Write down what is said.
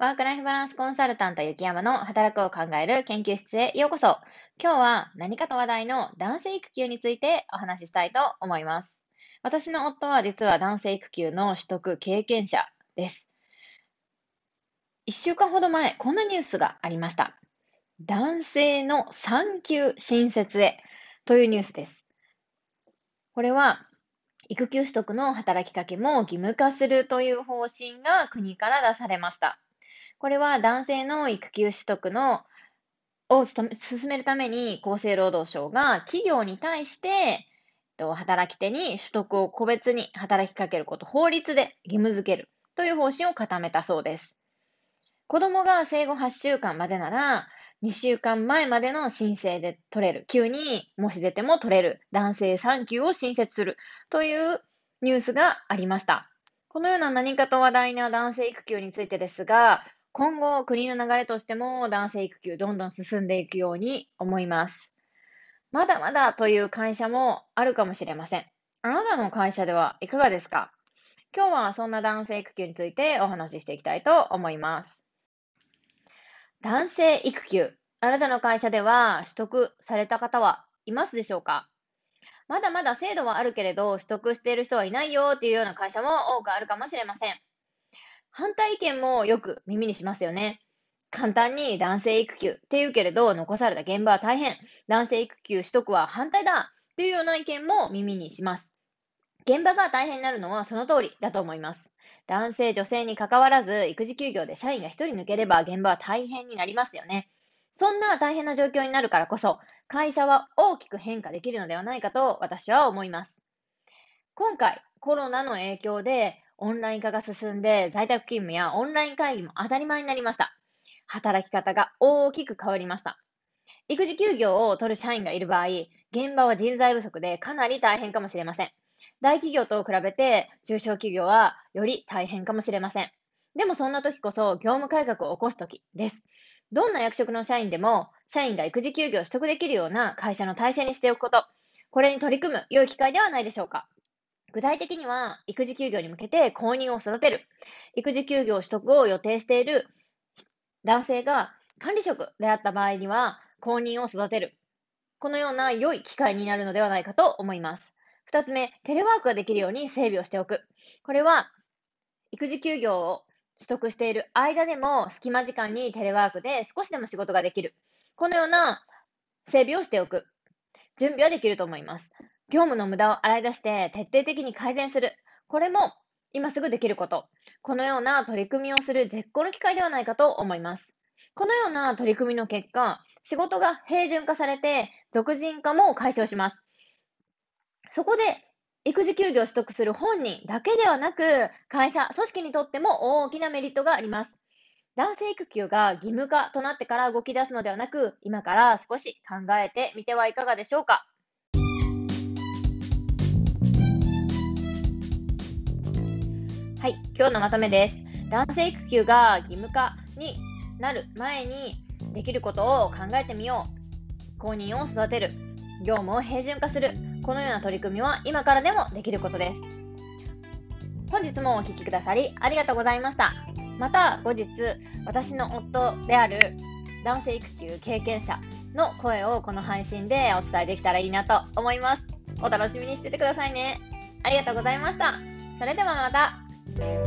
ワークライフバランスコンサルタント雪山の働くを考える研究室へようこそ。今日は何かと話題の男性育休についてお話ししたいと思います。私の夫は実は男性育休の取得経験者です。一週間ほど前、こんなニュースがありました。男性の産休新設へというニュースです。これは育休取得の働きかけも義務化するという方針が国から出されました。これは男性の育休取得のを進めるために厚生労働省が企業に対して働き手に取得を個別に働きかけること、法律で義務付けるという方針を固めたそうです。子供が生後8週間までなら、2週間前までの申請で取れる、急にもし出ても取れる男性産休を新設するというニュースがありました。このような何かと話題な男性育休についてですが、今後、国の流れとしても男性育休どんどん進んでいくように思います。まだまだという会社もあるかもしれません。あなたの会社ではいかがですか？今日はそんな男性育休についてお話ししていきたいと思います。男性育休。あなたの会社では取得された方はいますでしょうか？まだまだ制度はあるけれど、取得している人はいないよっていうような会社も多くあるかもしれません。反対意見もよく耳にしますよね。簡単に男性育休って言うけれど、残された現場は大変。男性育休取得は反対だっていうような意見も耳にします。現場が大変になるのはその通りだと思います。男性、女性に関わらず、育児休業で社員が1人抜ければ現場は大変になりますよね。そんな大変な状況になるからこそ、会社は大きく変化できるのではないかと私は思います。今回、コロナの影響でオンライン化が進んで、在宅勤務やオンライン会議も当たり前になりました。働き方が大きく変わりました。育児休業を取る社員がいる場合、現場は人材不足でかなり大変かもしれません。大企業と比べて中小企業はより大変かもしれません。でもそんな時こそ業務改革を起こす時です。どんな役職の社員でも、社員が育児休業を取得できるような会社の体制にしておくこと、これに取り組む良い機会ではないでしょうか。具体的には、育児休業に向けて公認を育てる。育児休業取得を予定している男性が管理職であった場合には、公認を育てる。このような良い機会になるのではないかと思います。二つ目、テレワークができるように整備をしておく。これは、育児休業を取得している間でも、隙間時間にテレワークで少しでも仕事ができる。このような整備をしておく。準備はできると思います。業務の無駄を洗い出して徹底的に改善する。これも今すぐできること。このような取り組みをする絶好の機会ではないかと思います。このような取り組みの結果、仕事が平準化されて、俗人化も解消します。そこで、育児休業を取得する本人だけではなく、会社、組織にとっても大きなメリットがあります。男性育休が義務化となってから動き出すのではなく、今から少し考えてみてはいかがでしょうか。はい、今日のまとめです。男性育休が義務化になる前にできることを考えてみよう。公認を育てる。業務を平準化する。このような取り組みは今からでもできることです。本日もお聴きくださりありがとうございました。また後日、私の夫である男性育休経験者の声をこの配信でお伝えできたらいいなと思います。お楽しみにしててくださいね。ありがとうございました。それではまた。Bye.